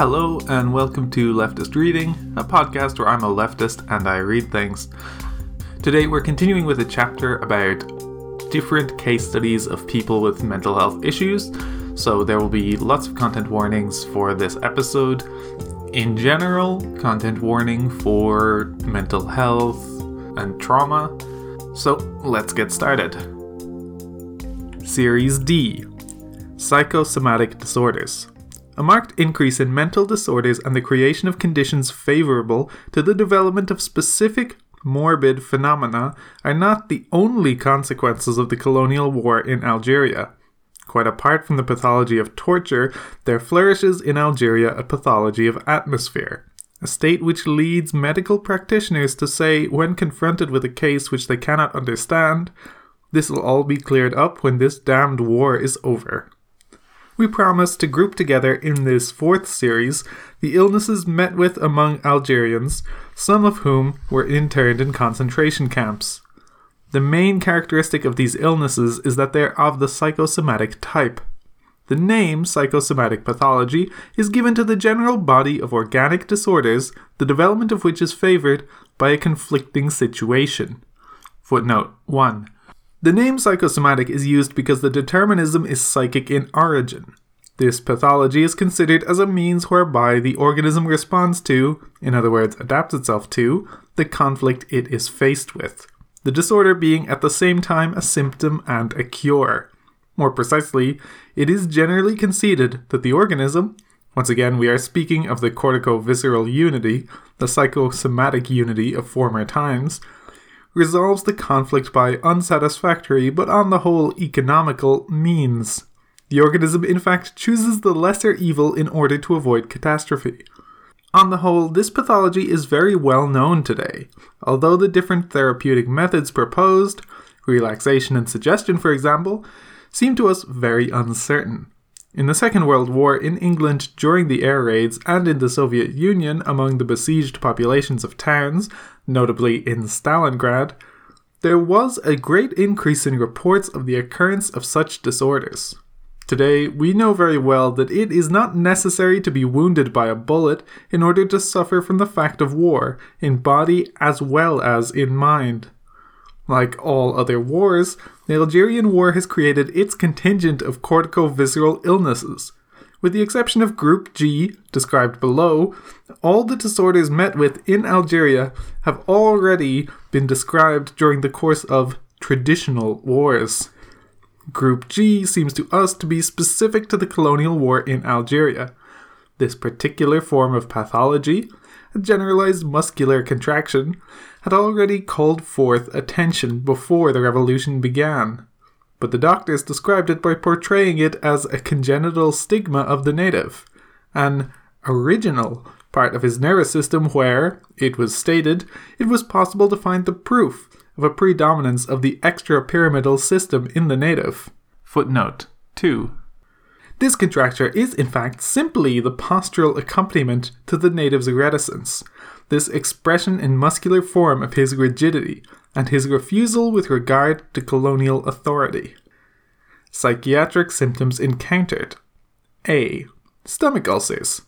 Hello, and welcome to Leftist Reading, a podcast where I'm a leftist and I read things. Today, we're continuing with a chapter about different case studies of people with mental health issues. So, there will be lots of content warnings for this episode. In general, content warning for mental health and trauma. So, let's get started. Series D Psychosomatic Disorders a marked increase in mental disorders and the creation of conditions favorable to the development of specific morbid phenomena are not the only consequences of the colonial war in Algeria. Quite apart from the pathology of torture, there flourishes in Algeria a pathology of atmosphere, a state which leads medical practitioners to say, when confronted with a case which they cannot understand, this will all be cleared up when this damned war is over we promise to group together in this fourth series the illnesses met with among Algerians, some of whom were interned in concentration camps. The main characteristic of these illnesses is that they're of the psychosomatic type. The name psychosomatic pathology is given to the general body of organic disorders, the development of which is favored by a conflicting situation. Footnote 1. The name psychosomatic is used because the determinism is psychic in origin. This pathology is considered as a means whereby the organism responds to, in other words, adapts itself to, the conflict it is faced with, the disorder being at the same time a symptom and a cure. More precisely, it is generally conceded that the organism, once again, we are speaking of the cortico-visceral unity, the psychosomatic unity of former times, resolves the conflict by unsatisfactory but on the whole economical means. The organism, in fact, chooses the lesser evil in order to avoid catastrophe. On the whole, this pathology is very well known today, although the different therapeutic methods proposed, relaxation and suggestion for example, seem to us very uncertain. In the Second World War in England during the air raids and in the Soviet Union among the besieged populations of towns, notably in Stalingrad, there was a great increase in reports of the occurrence of such disorders. Today, we know very well that it is not necessary to be wounded by a bullet in order to suffer from the fact of war, in body as well as in mind. Like all other wars, the Algerian War has created its contingent of cortico-visceral illnesses. With the exception of Group G, described below, all the disorders met with in Algeria have already been described during the course of traditional wars. Group G seems to us to be specific to the colonial war in Algeria. This particular form of pathology, a generalized muscular contraction, had already called forth attention before the revolution began. But the doctors described it by portraying it as a congenital stigma of the native, an original part of his nervous system where, it was stated, it was possible to find the proof of a predominance of the extrapyramidal system in the native. Footnote 2. This contracture is, in fact, simply the postural accompaniment to the native's reticence, this expression in muscular form of his rigidity and his refusal with regard to colonial authority. Psychiatric symptoms encountered A. Stomach ulcers.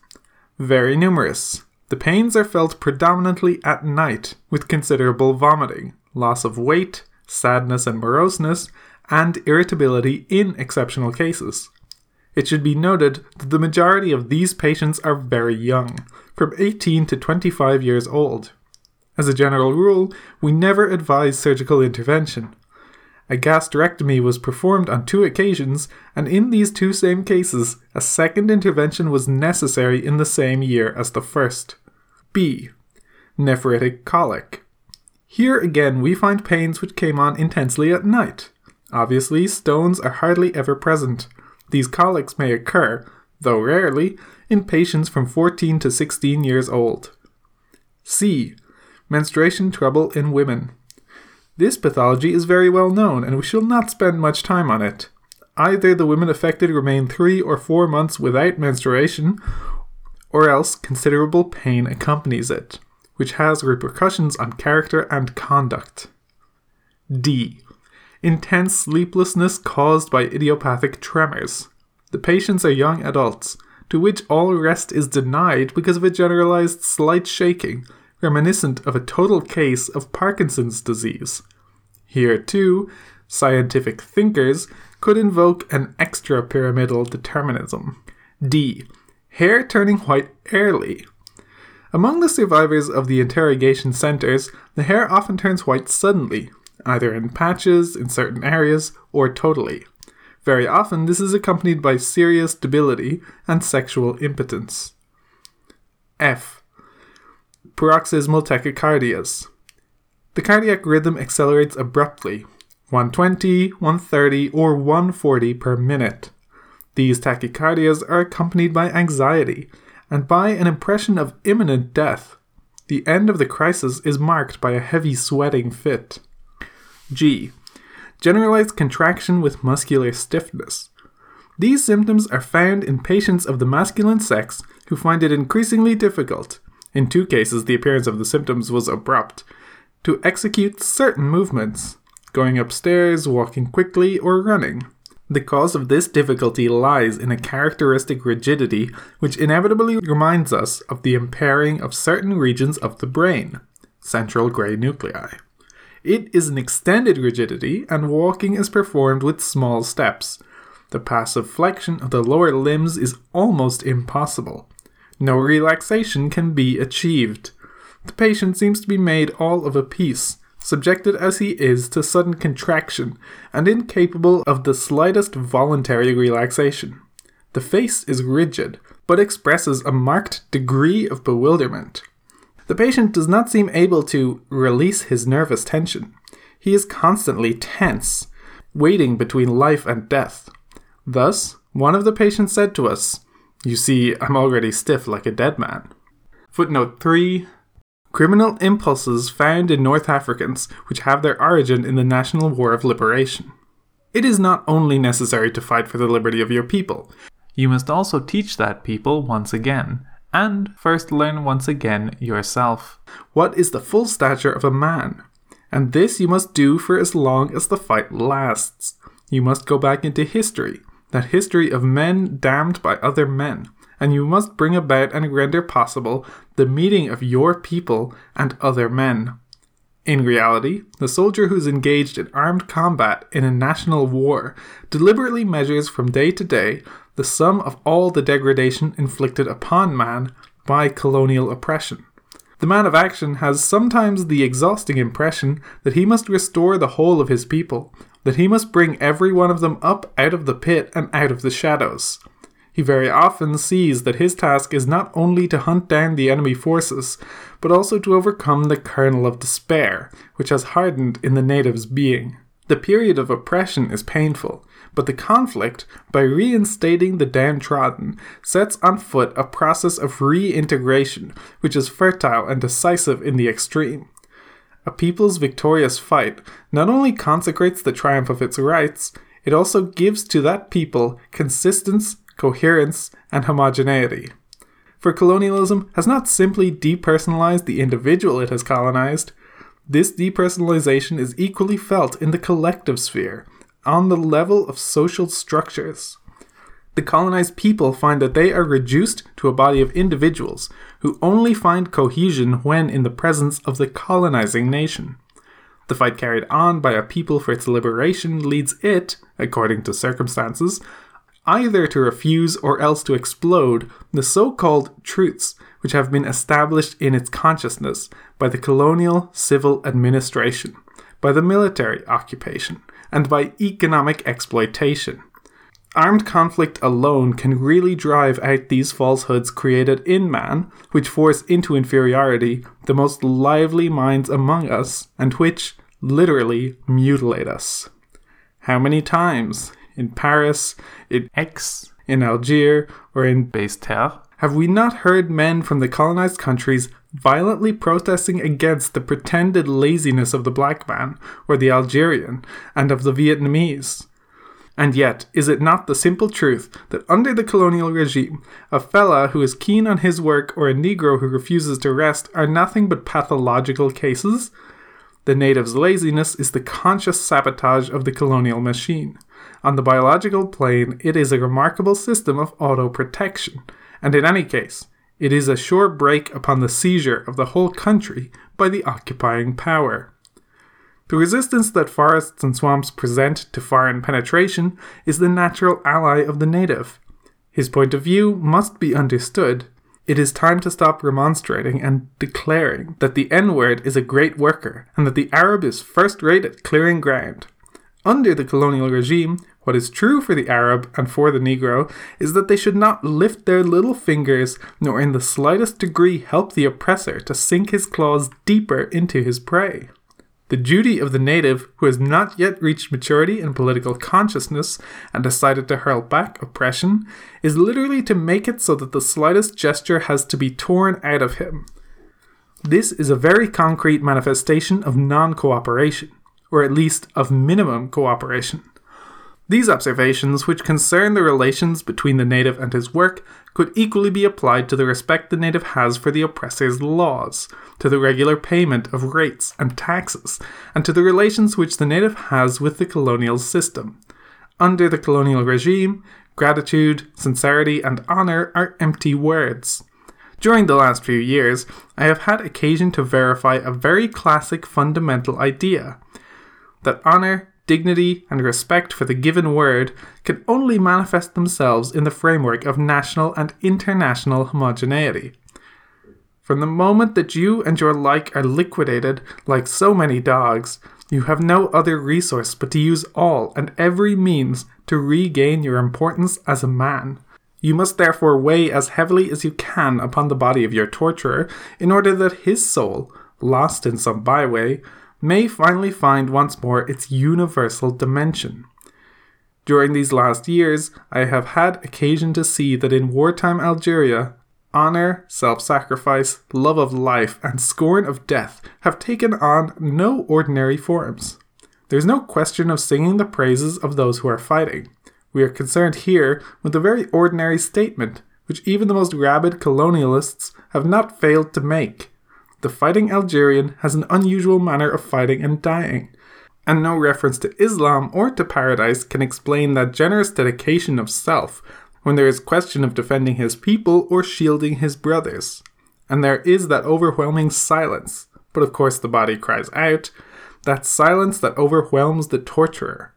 Very numerous. The pains are felt predominantly at night, with considerable vomiting, loss of weight, sadness and moroseness, and irritability in exceptional cases. It should be noted that the majority of these patients are very young, from 18 to 25 years old. As a general rule, we never advise surgical intervention. A gastrectomy was performed on two occasions, and in these two same cases, a second intervention was necessary in the same year as the first. B. Nephritic colic. Here again we find pains which came on intensely at night. Obviously, stones are hardly ever present. These colics may occur, though rarely, in patients from 14 to 16 years old. C. Menstruation trouble in women. This pathology is very well known, and we shall not spend much time on it. Either the women affected remain three or four months without menstruation, or else considerable pain accompanies it, which has repercussions on character and conduct. D intense sleeplessness caused by idiopathic tremors. The patients are young adults, to which all rest is denied because of a generalized slight shaking, reminiscent of a total case of Parkinson's disease. Here, too, scientific thinkers could invoke an extra pyramidal determinism. D. Hair turning white early. Among the survivors of the interrogation centers, the hair often turns white suddenly, either in patches in certain areas or totally. Very often, this is accompanied by serious debility and sexual impotence. F. Paroxysmal tachycardias. The cardiac rhythm accelerates abruptly 120, 130, or 140 per minute. These tachycardias are accompanied by anxiety and by an impression of imminent death. The end of the crisis is marked by a heavy sweating fit. G. Generalized contraction with muscular stiffness. These symptoms are found in patients of the masculine sex who find it increasingly difficult, in two cases the appearance of the symptoms was abrupt, to execute certain movements, going upstairs, walking quickly, or running. The cause of this difficulty lies in a characteristic rigidity which inevitably reminds us of the impairing of certain regions of the brain, central gray nuclei. It is an extended rigidity, and walking is performed with small steps. The passive flexion of the lower limbs is almost impossible. No relaxation can be achieved. The patient seems to be made all of a piece, subjected as he is to sudden contraction, and incapable of the slightest voluntary relaxation. The face is rigid, but expresses a marked degree of bewilderment. The patient does not seem able to release his nervous tension. He is constantly tense, waiting between life and death. Thus, one of the patients said to us, You see, I'm already stiff like a dead man. Footnote 3 Criminal impulses found in North Africans, which have their origin in the National War of Liberation. It is not only necessary to fight for the liberty of your people, you must also teach that people once again and first learn once again yourself. What is the full stature of a man? And this you must do for as long as the fight lasts. You must go back into history, that history of men damned by other men, and you must bring about and render possible the meeting of your people and other men. In reality, the soldier who's engaged in armed combat in a national war deliberately measures from day to day the sum of all the degradation inflicted upon man by colonial oppression. The man of action has sometimes the exhausting impression that he must restore the whole of his people, that he must bring every one of them up out of the pit and out of the shadows. He very often sees that his task is not only to hunt down the enemy forces, but also to overcome the kernel of despair, which has hardened in the native's being. The period of oppression is painful, but the conflict, by reinstating the downtrodden, sets on foot a process of reintegration which is fertile and decisive in the extreme. A people's victorious fight not only consecrates the triumph of its rights, it also gives to that people consistence, coherence, and homogeneity. For colonialism has not simply depersonalized the individual it has colonized, this depersonalization is equally felt in the collective sphere, on the level of social structures. The colonized people find that they are reduced to a body of individuals who only find cohesion when in the presence of the colonizing nation. The fight carried on by a people for its liberation leads it, according to circumstances, either to refuse or else to explode the so called truths which have been established in its consciousness by the colonial civil administration, by the military occupation, and by economic exploitation. Armed conflict alone can really drive out these falsehoods created in man, which force into inferiority the most lively minds among us, and which, literally, mutilate us. How many times, in Paris, in Aix, in Algiers, or in Basse-Terre, have we not heard men from the colonized countries violently protesting against the pretended laziness of the black man, or the Algerian, and of the Vietnamese? And yet, is it not the simple truth that under the colonial regime, a fellah who is keen on his work or a Negro who refuses to rest are nothing but pathological cases? The native's laziness is the conscious sabotage of the colonial machine. On the biological plane, it is a remarkable system of auto protection and in any case, it is a sure brake upon the seizure of the whole country by the occupying power. The resistance that forests and swamps present to foreign penetration is the natural ally of the native. His point of view must be understood. It is time to stop remonstrating and declaring that the N word is a great worker and that the Arab is first rate at clearing ground. Under the colonial regime, what is true for the Arab and for the Negro is that they should not lift their little fingers nor in the slightest degree help the oppressor to sink his claws deeper into his prey. The duty of the native who has not yet reached maturity in political consciousness and decided to hurl back oppression is literally to make it so that the slightest gesture has to be torn out of him. This is a very concrete manifestation of non cooperation, or at least of minimum cooperation. These observations, which concern the relations between the native and his work, could equally be applied to the respect the native has for the oppressor's laws, to the regular payment of rates and taxes, and to the relations which the native has with the colonial system. Under the colonial regime, gratitude, sincerity, and honour are empty words. During the last few years, I have had occasion to verify a very classic fundamental idea that honour, dignity, and respect for the given word can only manifest themselves in the framework of national and international homogeneity. From the moment that you and your like are liquidated like so many dogs, you have no other resource but to use all and every means to regain your importance as a man. You must therefore weigh as heavily as you can upon the body of your torturer in order that his soul, lost in some byway, may finally find once more its universal dimension. During these last years, I have had occasion to see that in wartime Algeria, honour, self sacrifice, love of life, and scorn of death have taken on no ordinary forms. There's no question of singing the praises of those who are fighting. We are concerned here with a very ordinary statement, which even the most rabid colonialists have not failed to make the fighting Algerian has an unusual manner of fighting and dying, and no reference to Islam or to paradise can explain that generous dedication of self when there is question of defending his people or shielding his brothers. And there is that overwhelming silence, but of course the body cries out, that silence that overwhelms the torturer.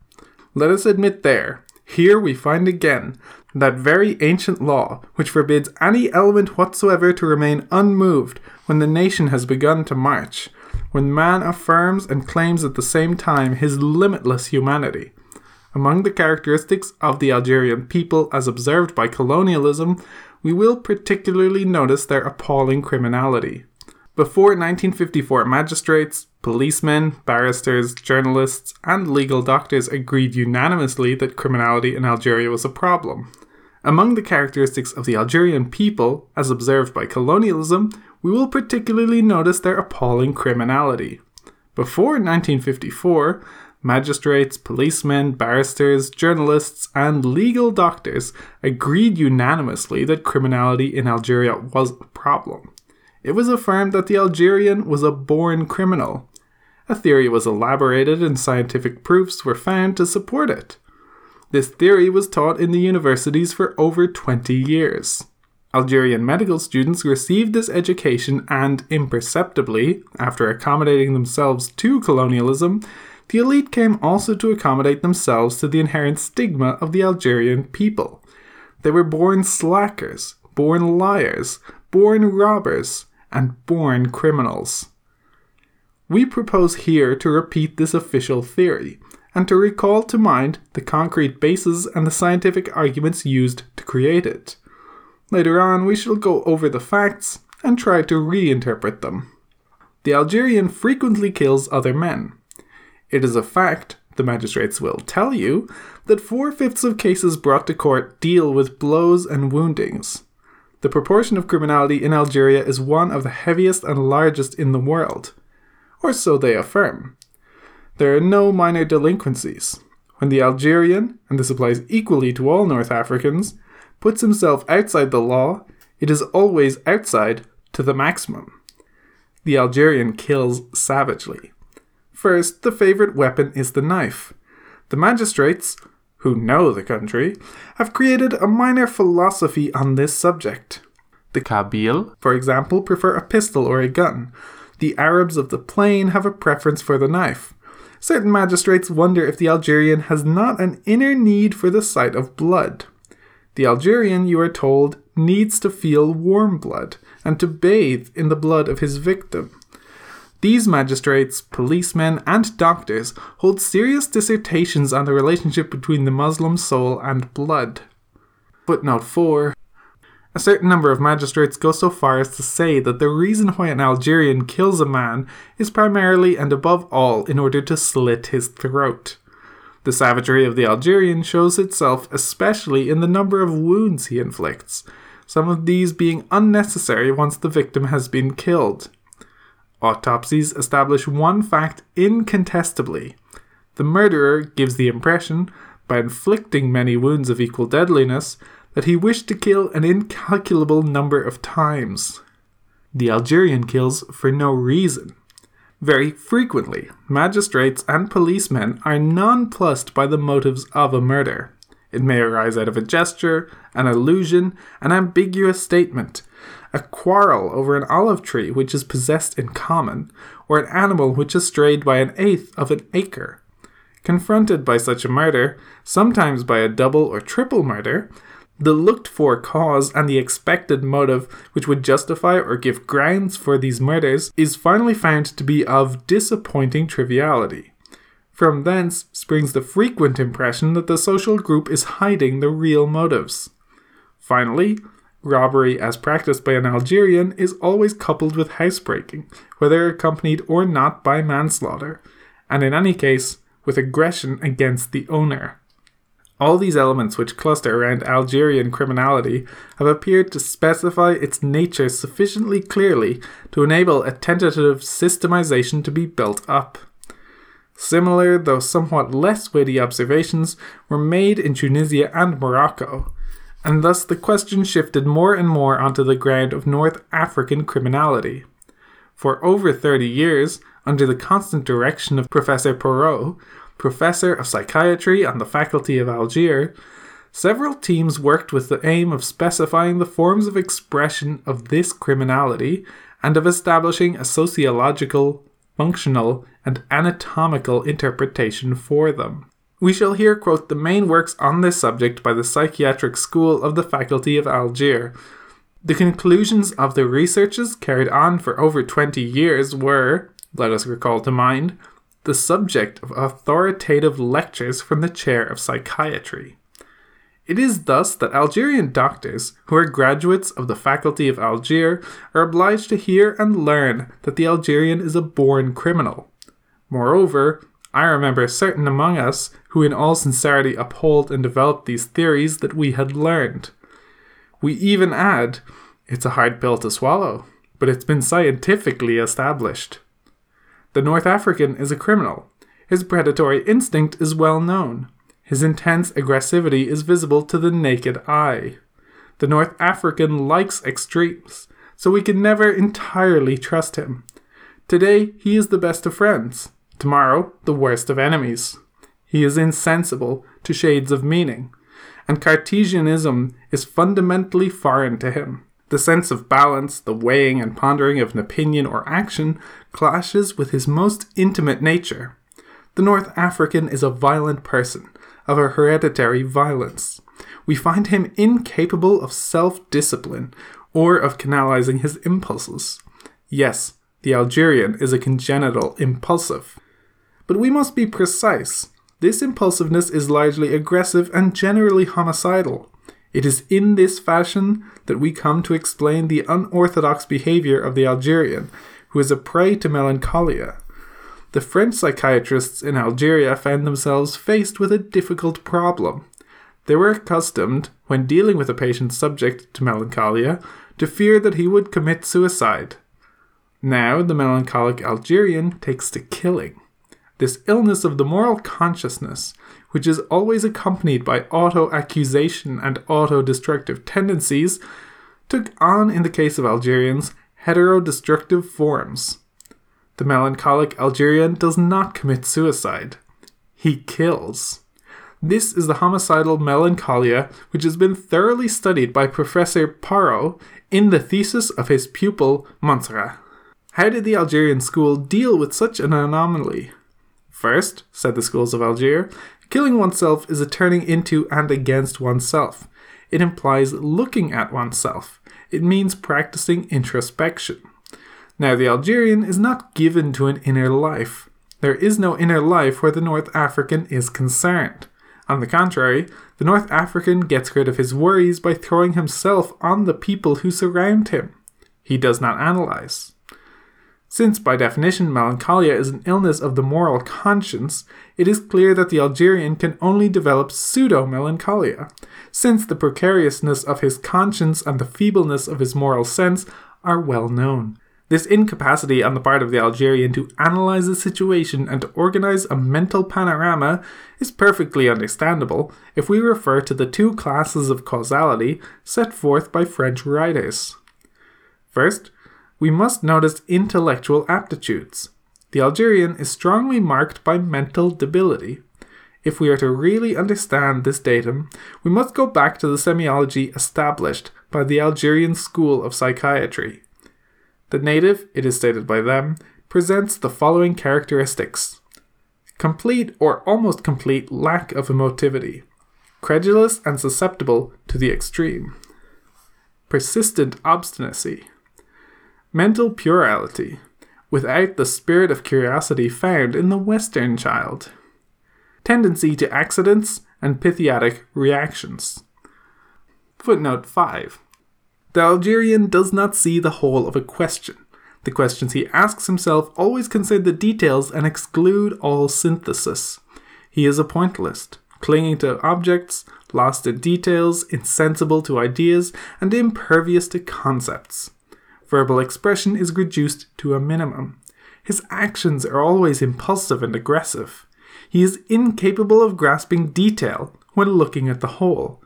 Let us admit there, here we find again that very ancient law which forbids any element whatsoever to remain unmoved when the nation has begun to march, when man affirms and claims at the same time his limitless humanity. Among the characteristics of the Algerian people as observed by colonialism, we will particularly notice their appalling criminality. Before 1954, magistrates, policemen, barristers, journalists, and legal doctors agreed unanimously that criminality in Algeria was a problem. Among the characteristics of the Algerian people, as observed by colonialism, we will particularly notice their appalling criminality. Before 1954, magistrates, policemen, barristers, journalists, and legal doctors agreed unanimously that criminality in Algeria was a problem. It was affirmed that the Algerian was a born criminal. A theory was elaborated and scientific proofs were found to support it. This theory was taught in the universities for over 20 years. Algerian medical students received this education, and imperceptibly, after accommodating themselves to colonialism, the elite came also to accommodate themselves to the inherent stigma of the Algerian people. They were born slackers, born liars, born robbers, and born criminals. We propose here to repeat this official theory, and to recall to mind the concrete bases and the scientific arguments used to create it. Later on, we shall go over the facts and try to reinterpret them. The Algerian frequently kills other men. It is a fact, the magistrates will tell you, that four fifths of cases brought to court deal with blows and woundings. The proportion of criminality in Algeria is one of the heaviest and largest in the world. Or so they affirm. There are no minor delinquencies. When the Algerian, and this applies equally to all North Africans, puts himself outside the law, it is always outside to the maximum. The Algerian kills savagely. First, the favourite weapon is the knife. The magistrates, who know the country, have created a minor philosophy on this subject. The Kabyle, for example, prefer a pistol or a gun. The Arabs of the plain have a preference for the knife. Certain magistrates wonder if the Algerian has not an inner need for the sight of blood. The Algerian, you are told, needs to feel warm blood and to bathe in the blood of his victim. These magistrates, policemen, and doctors hold serious dissertations on the relationship between the Muslim soul and blood. Footnote 4 a certain number of magistrates go so far as to say that the reason why an Algerian kills a man is primarily and above all in order to slit his throat. The savagery of the Algerian shows itself especially in the number of wounds he inflicts, some of these being unnecessary once the victim has been killed. Autopsies establish one fact incontestably the murderer gives the impression, by inflicting many wounds of equal deadliness, that he wished to kill an incalculable number of times. The Algerian kills for no reason. Very frequently, magistrates and policemen are nonplussed by the motives of a murder. It may arise out of a gesture, an allusion, an ambiguous statement, a quarrel over an olive tree which is possessed in common, or an animal which is strayed by an eighth of an acre. Confronted by such a murder, sometimes by a double or triple murder, the looked for cause and the expected motive which would justify or give grounds for these murders is finally found to be of disappointing triviality. From thence springs the frequent impression that the social group is hiding the real motives. Finally, robbery as practiced by an Algerian is always coupled with housebreaking, whether accompanied or not by manslaughter, and in any case, with aggression against the owner. All these elements which cluster around Algerian criminality have appeared to specify its nature sufficiently clearly to enable a tentative systemization to be built up. Similar, though somewhat less weighty observations were made in Tunisia and Morocco, and thus the question shifted more and more onto the ground of North African criminality. For over 30 years, under the constant direction of Professor Porot, professor of psychiatry on the faculty of Algiers, several teams worked with the aim of specifying the forms of expression of this criminality and of establishing a sociological, functional, and anatomical interpretation for them. We shall here quote the main works on this subject by the Psychiatric School of the Faculty of Algiers. The conclusions of the researches carried on for over 20 years were, let us recall to mind, the subject of authoritative lectures from the chair of psychiatry. It is thus that Algerian doctors, who are graduates of the faculty of Algiers, are obliged to hear and learn that the Algerian is a born criminal. Moreover, I remember certain among us who, in all sincerity, uphold and develop these theories that we had learned. We even add, it's a hard pill to swallow, but it's been scientifically established. The North African is a criminal. His predatory instinct is well known. His intense aggressivity is visible to the naked eye. The North African likes extremes, so we can never entirely trust him. Today, he is the best of friends. Tomorrow, the worst of enemies. He is insensible to shades of meaning, and Cartesianism is fundamentally foreign to him. The sense of balance, the weighing and pondering of an opinion or action, clashes with his most intimate nature. The North African is a violent person, of a hereditary violence. We find him incapable of self discipline or of canalizing his impulses. Yes, the Algerian is a congenital impulsive. But we must be precise. This impulsiveness is largely aggressive and generally homicidal. It is in this fashion that we come to explain the unorthodox behavior of the Algerian, who is a prey to melancholia. The French psychiatrists in Algeria found themselves faced with a difficult problem. They were accustomed, when dealing with a patient subject to melancholia, to fear that he would commit suicide. Now the melancholic Algerian takes to killing. This illness of the moral consciousness, which is always accompanied by auto accusation and auto destructive tendencies, took on, in the case of Algerians, heterodestructive forms. The melancholic Algerian does not commit suicide, he kills. This is the homicidal melancholia which has been thoroughly studied by Professor Porot in the thesis of his pupil Montserrat. How did the Algerian school deal with such an anomaly? First, said the schools of Algiers, killing oneself is a turning into and against oneself. It implies looking at oneself. It means practicing introspection. Now, the Algerian is not given to an inner life. There is no inner life where the North African is concerned. On the contrary, the North African gets rid of his worries by throwing himself on the people who surround him. He does not analyze. Since, by definition, melancholia is an illness of the moral conscience, it is clear that the Algerian can only develop pseudo melancholia, since the precariousness of his conscience and the feebleness of his moral sense are well known. This incapacity on the part of the Algerian to analyze the situation and to organize a mental panorama is perfectly understandable if we refer to the two classes of causality set forth by French writers. First, we must notice intellectual aptitudes. The Algerian is strongly marked by mental debility. If we are to really understand this datum, we must go back to the semiology established by the Algerian school of psychiatry. The native, it is stated by them, presents the following characteristics complete or almost complete lack of emotivity, credulous and susceptible to the extreme, persistent obstinacy, mental plurality, without the spirit of curiosity found in the Western child, tendency to accidents and pithiatic reactions. Footnote 5 the Algerian does not see the whole of a question. The questions he asks himself always consider the details and exclude all synthesis. He is a pointillist, clinging to objects, lost in details, insensible to ideas, and impervious to concepts. Verbal expression is reduced to a minimum. His actions are always impulsive and aggressive. He is incapable of grasping detail when looking at the whole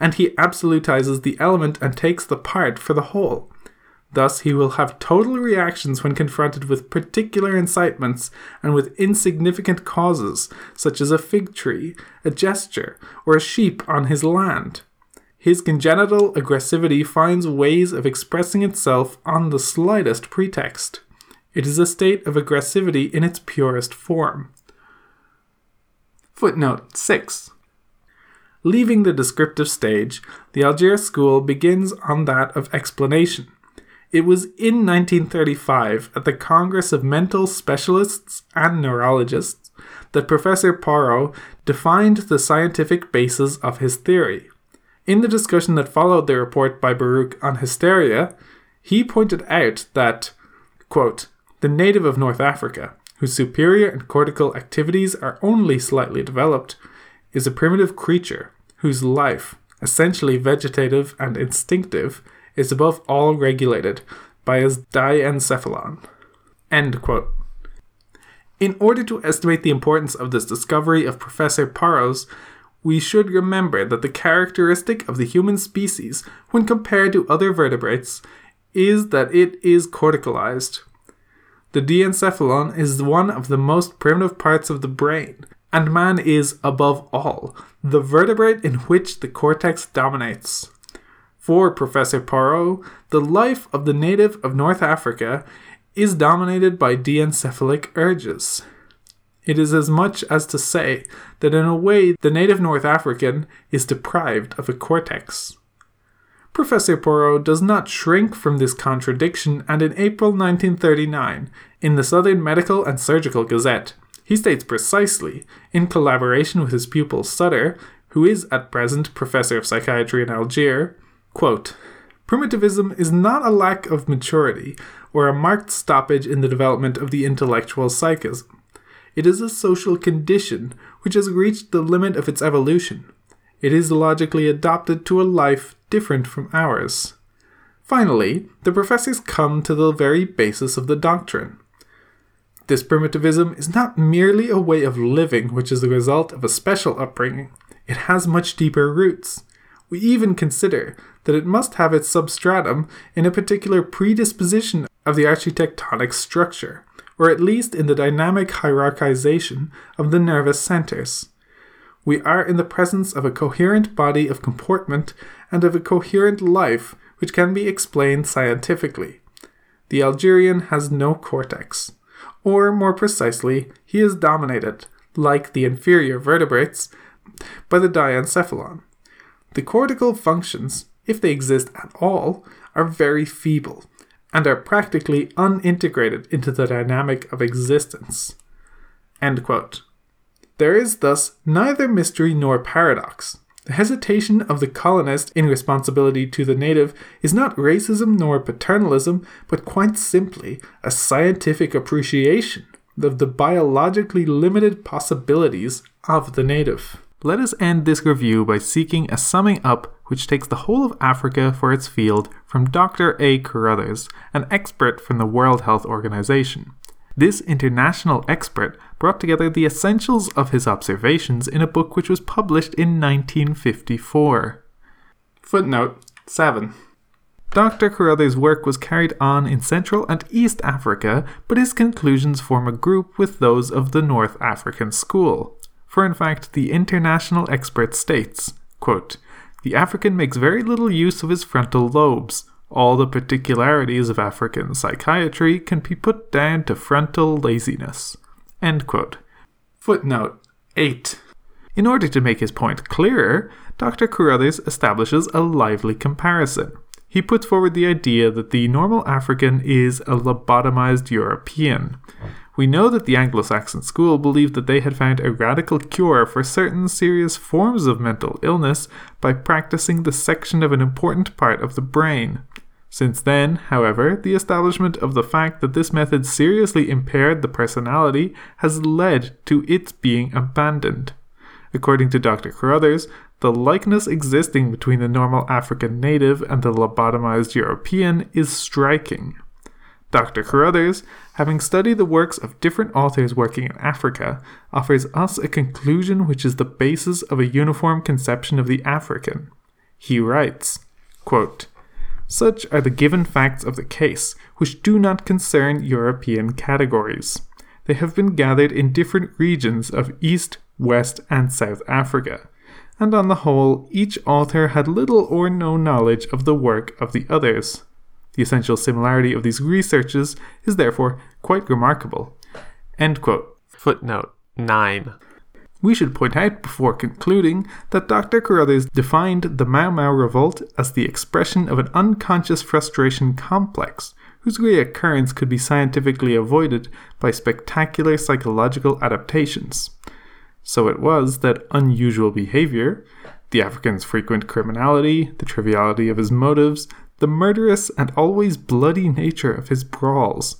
and he absolutizes the element and takes the part for the whole. Thus, he will have total reactions when confronted with particular incitements and with insignificant causes, such as a fig tree, a gesture, or a sheep on his land. His congenital aggressivity finds ways of expressing itself on the slightest pretext. It is a state of aggressivity in its purest form. Footnote 6 Leaving the descriptive stage, the Algiers school begins on that of explanation. It was in 1935, at the Congress of Mental Specialists and Neurologists, that Professor Porot defined the scientific basis of his theory. In the discussion that followed the report by Baruk on hysteria, he pointed out that, quote, the native of North Africa, whose superior and cortical activities are only slightly developed, is a primitive creature whose life, essentially vegetative and instinctive, is above all regulated by his diencephalon. End quote. In order to estimate the importance of this discovery of Professor Porot's, we should remember that the characteristic of the human species, when compared to other vertebrates, is that it is corticalized. The diencephalon is one of the most primitive parts of the brain, and man is, above all, the vertebrate in which the cortex dominates. For Professor Porot, the life of the native of North Africa is dominated by diencephalic urges. It is as much as to say that in a way the native North African is deprived of a cortex. Professor Porot does not shrink from this contradiction, and in April 1939, in the Southern Medical and Surgical Gazette, he states precisely, in collaboration with his pupil Sutter, who is at present professor of psychiatry in Algiers, quote, Primitivism is not a lack of maturity or a marked stoppage in the development of the intellectual psychism. It is a social condition which has reached the limit of its evolution. It is logically adopted to a life different from ours. Finally, the professors come to the very basis of the doctrine. This primitivism is not merely a way of living which is the result of a special upbringing, it has much deeper roots. We even consider that it must have its substratum in a particular predisposition of the architectonic structure, or at least in the dynamic hierarchization of the nervous centers. we are in the presence of a coherent body of comportment and of a coherent life which can be explained scientifically. The Algerian has no cortex. Or, more precisely, he is dominated, like the inferior vertebrates, by the diencephalon. The cortical functions, if they exist at all, are very feeble and are practically unintegrated into the dynamic of existence. There is thus neither mystery nor paradox. The hesitation of the colonist in responsibility to the native is not racism nor paternalism, but quite simply a scientific appreciation of the biologically limited possibilities of the native. Let us end this review by seeking a summing up which takes the whole of Africa for its field from Dr. A. Carothers, an expert from the World Health Organization. This international expert brought together the essentials of his observations in a book which was published in 1954. Footnote 7. Dr. Carothers' work was carried on in Central and East Africa, but his conclusions form a group with those of the North African school for in fact the international expert states, quote, The African makes very little use of his frontal lobes. All the particularities of African psychiatry can be put down to frontal laziness. End quote. Footnote 8. In order to make his point clearer, Dr. Carothers establishes a lively comparison. He puts forward the idea that the normal African is a lobotomized European. We know that the Anglo Saxon school believed that they had found a radical cure for certain serious forms of mental illness by practicing the section of an important part of the brain. Since then, however, the establishment of the fact that this method seriously impaired the personality has led to its being abandoned. According to Dr. Carothers, the likeness existing between the normal African native and the lobotomized European is striking. Dr. Carothers, having studied the works of different authors working in Africa, offers us a conclusion which is the basis of a uniform conception of the African. He writes, quote, Such are the given facts of the case, which do not concern European categories. They have been gathered in different regions of East, West, and South Africa, and on the whole, each author had little or no knowledge of the work of the others. The essential similarity of these researches is therefore quite remarkable. Footnote 9. We should point out before concluding that Dr. Carothers defined the Mau Mau revolt as the expression of an unconscious frustration complex whose reoccurrence could be scientifically avoided by spectacular psychological adaptations. So it was that unusual behavior, the African's frequent criminality, the triviality of his motives, the murderous and always bloody nature of his brawls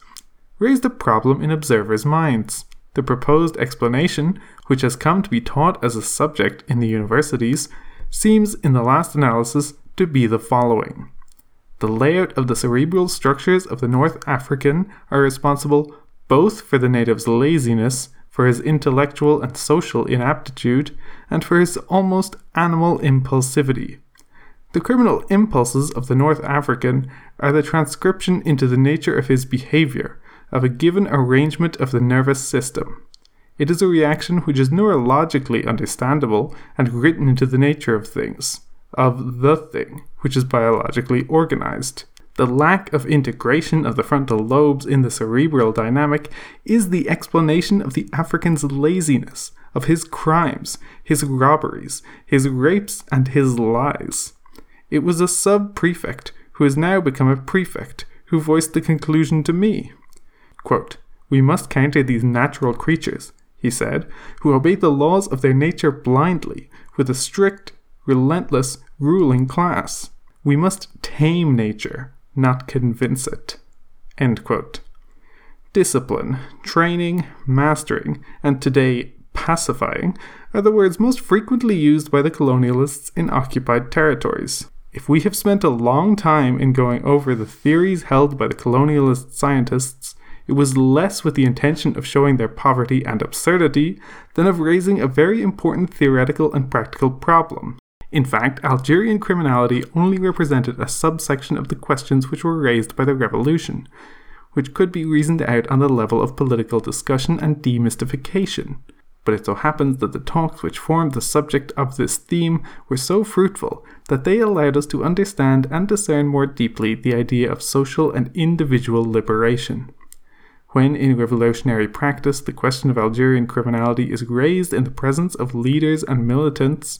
raised a problem in observers' minds. The proposed explanation, which has come to be taught as a subject in the universities, seems in the last analysis to be the following. The layout of the cerebral structures of the North African are responsible both for the native's laziness, for his intellectual and social inaptitude, and for his almost animal impulsivity. The criminal impulses of the North African are the transcription into the nature of his behavior of a given arrangement of the nervous system. It is a reaction which is neurologically understandable and written into the nature of things, of the thing, which is biologically organized. The lack of integration of the frontal lobes in the cerebral dynamic is the explanation of the African's laziness, of his crimes, his robberies, his rapes, and his lies. It was a sub prefect who has now become a prefect who voiced the conclusion to me. Quote, we must counter these natural creatures, he said, who obey the laws of their nature blindly, with a strict, relentless, ruling class. We must tame nature, not convince it. Discipline, training, mastering, and today pacifying are the words most frequently used by the colonialists in occupied territories. If we have spent a long time in going over the theories held by the colonialist scientists, it was less with the intention of showing their poverty and absurdity than of raising a very important theoretical and practical problem. In fact, Algerian criminality only represented a subsection of the questions which were raised by the revolution, which could be reasoned out on the level of political discussion and demystification. But it so happens that the talks which formed the subject of this theme were so fruitful that they allowed us to understand and discern more deeply the idea of social and individual liberation. When in revolutionary practice the question of Algerian criminality is raised in the presence of leaders and militants,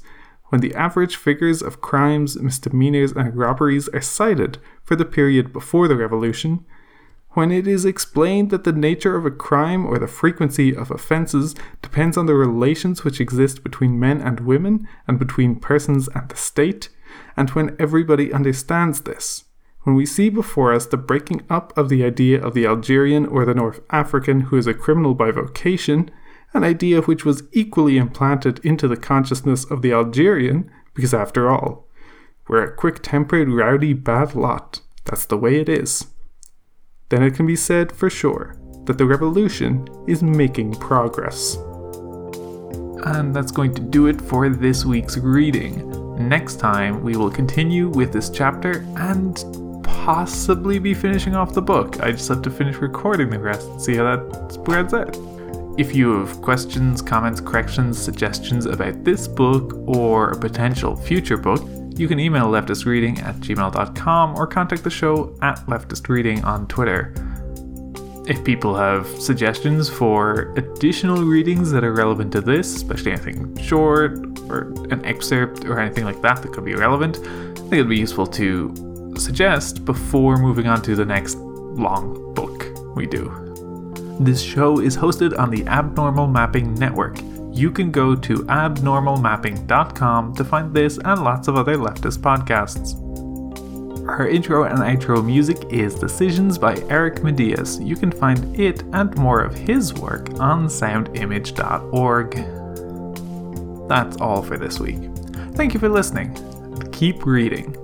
when the average figures of crimes, misdemeanors, and robberies are cited for the period before the revolution, when it is explained that the nature of a crime or the frequency of offences depends on the relations which exist between men and women and between persons and the state, and when everybody understands this, when we see before us the breaking up of the idea of the Algerian or the North African who is a criminal by vocation, an idea which was equally implanted into the consciousness of the Algerian, because after all, we're a quick tempered, rowdy, bad lot. That's the way it is then it can be said for sure that the revolution is making progress. And that's going to do it for this week's reading. Next time, we will continue with this chapter and possibly be finishing off the book. I just have to finish recording the rest and see how that spreads out. If you have questions, comments, corrections, suggestions about this book or a potential future book, you can email leftistreading at gmail.com or contact the show at leftistreading on Twitter. If people have suggestions for additional readings that are relevant to this, especially anything short or an excerpt or anything like that that could be relevant, I think it'd be useful to suggest before moving on to the next long book we do. This show is hosted on the Abnormal Mapping Network you can go to abnormalmapping.com to find this and lots of other leftist podcasts. Our intro and outro music is Decisions by Eric Matyas. You can find it and more of his work on soundimage.org. That's all for this week. Thank you for listening. Keep reading.